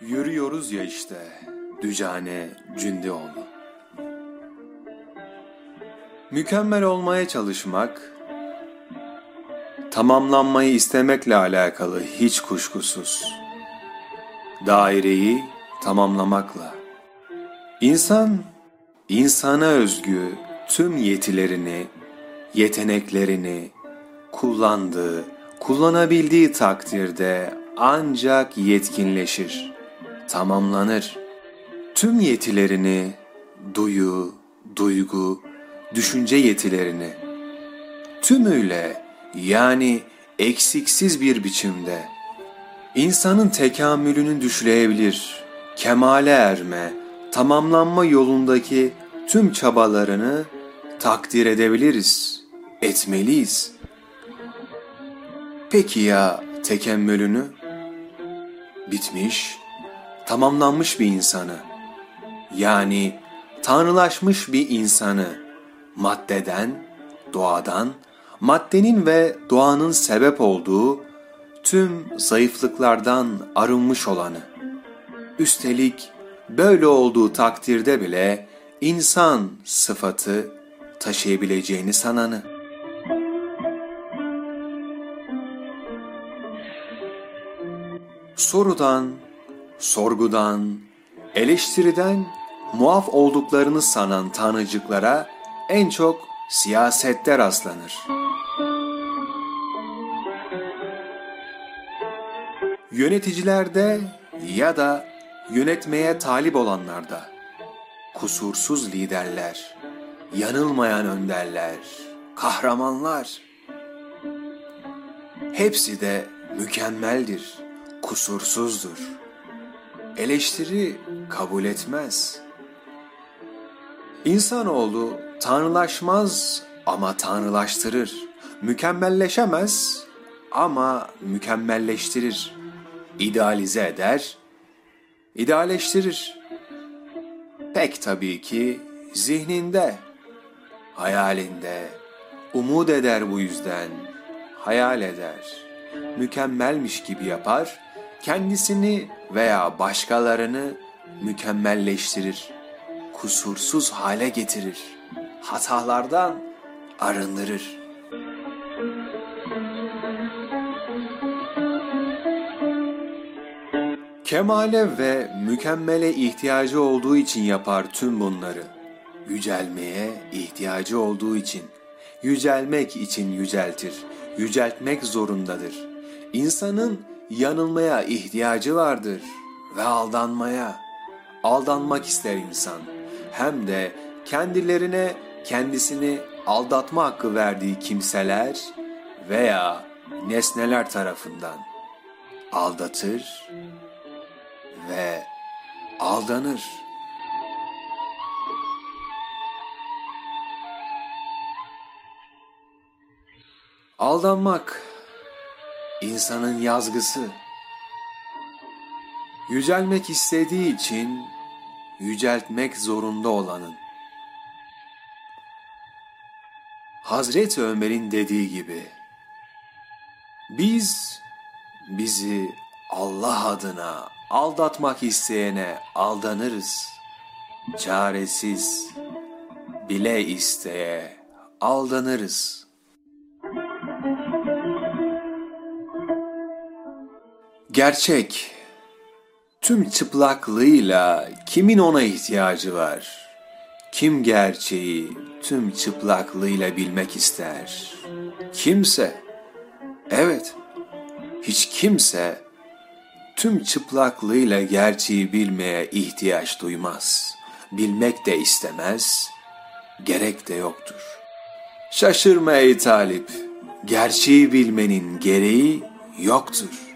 Yürüyoruz ya işte Dücane Cündioğlu. Mükemmel olmaya çalışmak, tamamlanmayı istemekle alakalı hiç kuşkusuz. Daireyi tamamlamakla. İnsan, insana özgü tüm yetilerini, yeteneklerini kullandığı, kullanabildiği takdirde ancak yetkinleşir, tamamlanır. Tüm yetilerini, duyu, duygu, düşünce yetilerini tümüyle yani eksiksiz bir biçimde insanın tekamülünü düşleyebilir, kemale erme, tamamlanma yolundaki tüm çabalarını takdir edebiliriz, etmeliyiz. Peki ya tekemmülünü? Bitmiş, tamamlanmış bir insanı, yani tanrılaşmış bir insanı maddeden, doğadan, maddenin ve doğanın sebep olduğu tüm zayıflıklardan arınmış olanı. Üstelik böyle olduğu takdirde bile insan sıfatı taşıyabileceğini sananı. Sorudan, sorgudan, eleştiriden muaf olduklarını sanan tanrıcıklara en çok siyasette rastlanır. Yöneticilerde ya da yönetmeye talip olanlarda kusursuz liderler, yanılmayan önderler, kahramanlar hepsi de mükemmeldir, kusursuzdur. Eleştiri kabul etmez. İnsanoğlu tanrılaşmaz ama tanrılaştırır. Mükemmelleşemez ama mükemmelleştirir. İdealize eder, idealleştirir. Pek tabii ki zihninde, hayalinde, umut eder bu yüzden, hayal eder. Mükemmelmiş gibi yapar, kendisini veya başkalarını mükemmelleştirir, kusursuz hale getirir, hatalardan arındırır. Kemale ve mükemmele ihtiyacı olduğu için yapar tüm bunları. Yücelmeye ihtiyacı olduğu için, yücelmek için yüceltir, yüceltmek zorundadır. İnsanın yanılmaya ihtiyacı vardır ve aldanmaya. Aldanmak ister insan. Hem de kendilerine kendisini aldatma hakkı verdiği kimseler veya nesneler tarafından aldatır ve aldanır. Aldanmak insanın yazgısı. Yücelmek istediği için yüceltmek zorunda olanın. Hazreti Ömer'in dediği gibi biz bizi Allah adına aldatmak isteyene aldanırız. Çaresiz bile isteye aldanırız. Gerçek tüm çıplaklığıyla kimin ona ihtiyacı var? Kim gerçeği tüm çıplaklığıyla bilmek ister? Kimse. Evet. Hiç kimse tüm çıplaklığıyla gerçeği bilmeye ihtiyaç duymaz. Bilmek de istemez, gerek de yoktur. Şaşırma ey talip, gerçeği bilmenin gereği yoktur.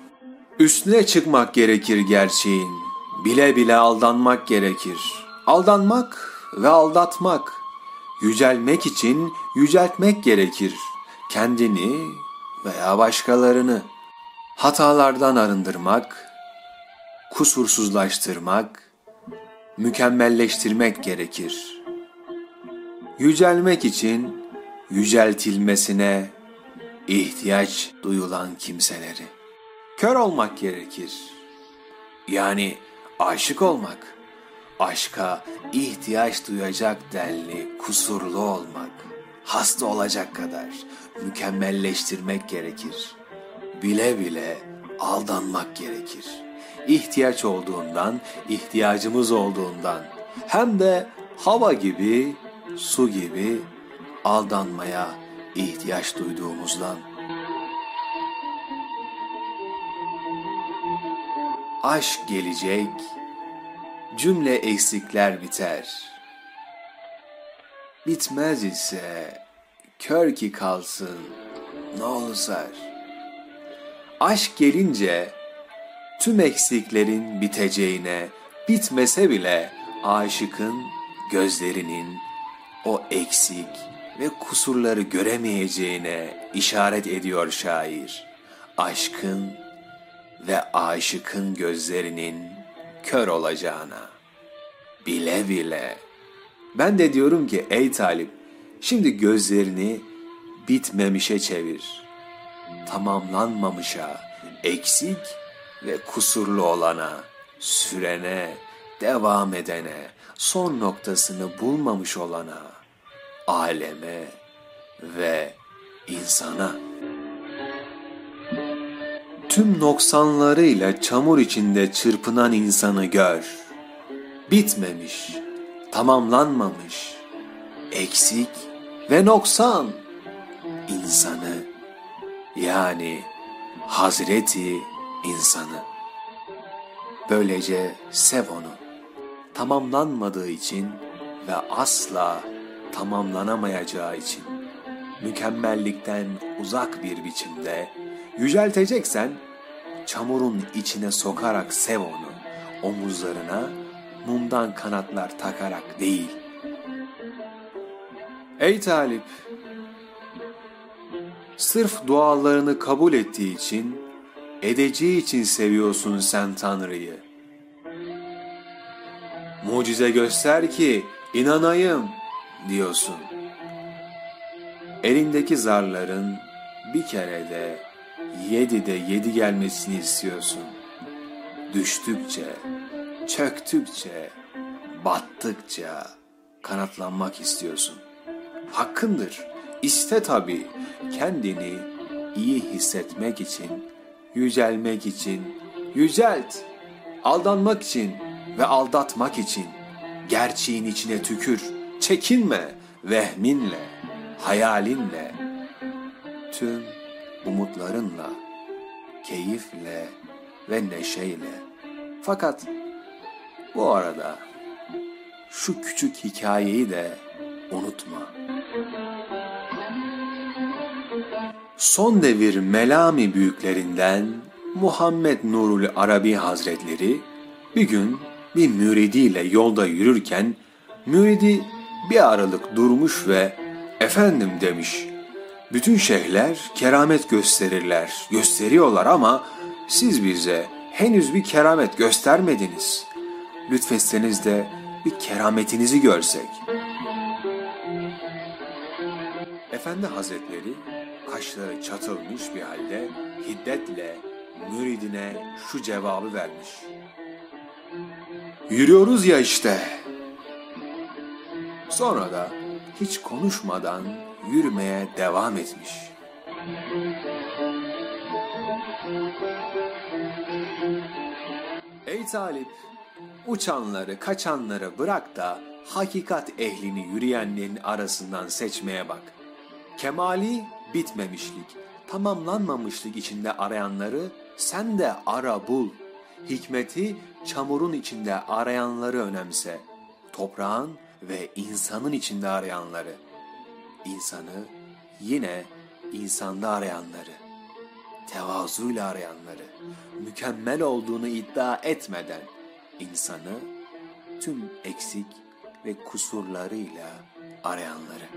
Üstüne çıkmak gerekir gerçeğin, bile bile aldanmak gerekir. Aldanmak ve aldatmak, yücelmek için yüceltmek gerekir. Kendini veya başkalarını hatalardan arındırmak, kusursuzlaştırmak, mükemmelleştirmek gerekir. Yücelmek için yüceltilmesine ihtiyaç duyulan kimseleri. Kör olmak gerekir. Yani aşık olmak. Aşka ihtiyaç duyacak denli kusurlu olmak. Hasta olacak kadar mükemmelleştirmek gerekir. Bile bile aldanmak gerekir. İhtiyaç olduğundan, ihtiyacımız olduğundan hem de hava gibi, su gibi aldanmaya ihtiyaç duyduğumuzdan. Aşk gelecek, cümle eksikler biter. Bitmez ise kör ki kalsın ne olursa. Aşk gelince tüm eksiklerin biteceğine, bitmese bile aşıkın gözlerinin o eksik ve kusurları göremeyeceğine işaret ediyor şair. Aşkın ve aşıkın gözlerinin kör olacağına. Bile bile. Ben de diyorum ki ey talip, şimdi gözlerini bitmemişe çevir. Tamamlanmamışa, eksik ve kusurlu olana, sürene, devam edene, son noktasını bulmamış olana, aleme ve insana. Tüm noksanlarıyla çamur içinde çırpınan insanı gör. Bitmemiş, tamamlanmamış, eksik ve noksan insanı yani Hazreti insanı. Böylece sev onu. Tamamlanmadığı için ve asla tamamlanamayacağı için mükemmellikten uzak bir biçimde yücelteceksen çamurun içine sokarak sev onu. Omuzlarına mumdan kanatlar takarak değil. Ey talip! Sırf dualarını kabul ettiği için, edeceği için seviyorsun sen Tanrı'yı. Mucize göster ki inanayım diyorsun. Elindeki zarların bir kere de yedi de yedi gelmesini istiyorsun. Düştükçe, çöktükçe, battıkça kanatlanmak istiyorsun. Hakkındır. İste tabii kendini iyi hissetmek için, yücelmek için, yücelt. Aldanmak için ve aldatmak için gerçeğin içine tükür. Çekinme vehminle, hayalinle, tüm umutlarınla, keyifle ve neşeyle. Fakat bu arada şu küçük hikayeyi de unutma. Son devir Melami büyüklerinden Muhammed Nurul Arabi Hazretleri bir gün bir müridiyle yolda yürürken müridi bir aralık durmuş ve efendim demiş. Bütün şeyhler keramet gösterirler, gösteriyorlar ama siz bize henüz bir keramet göstermediniz. Lütfetseniz de bir kerametinizi görsek. Efendi Hazretleri kaşları çatılmış bir halde hiddetle müridine şu cevabı vermiş. Yürüyoruz ya işte. Sonra da hiç konuşmadan yürümeye devam etmiş. Ey talip, uçanları, kaçanları bırak da hakikat ehlini yürüyenlerin arasından seçmeye bak. Kemali bitmemişlik, tamamlanmamışlık içinde arayanları sen de ara bul. Hikmeti çamurun içinde arayanları önemse. Toprağın ve insanın içinde arayanları. İnsanı yine insanda arayanları. Tevazuyla arayanları. Mükemmel olduğunu iddia etmeden insanı tüm eksik ve kusurlarıyla arayanları.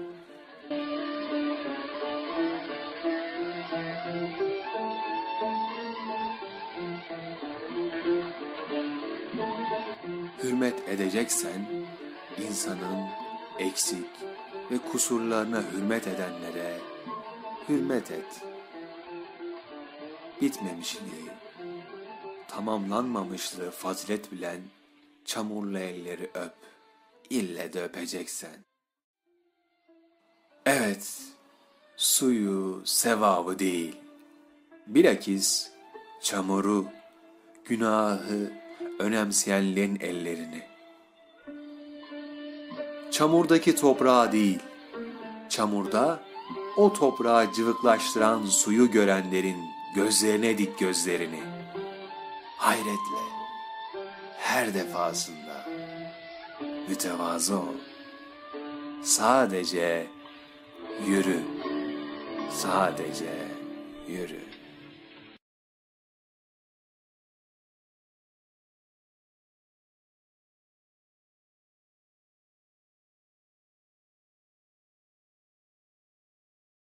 Hürmet edeceksen insanın eksik ve kusurlarına hürmet edenlere hürmet et. Bitmemişliği, tamamlanmamışlığı fazilet bilen çamurlu elleri öp. İlle de öpeceksen. Evet, suyu, sevabı değil. Bilakis çamuru, günahı önemseyenlerin ellerini. Çamurdaki toprağı değil, çamurda o toprağı cıvıklaştıran suyu görenlerin gözlerine dik gözlerini. Hayretle, her defasında mütevazı ol. Sadece yürü, sadece yürü.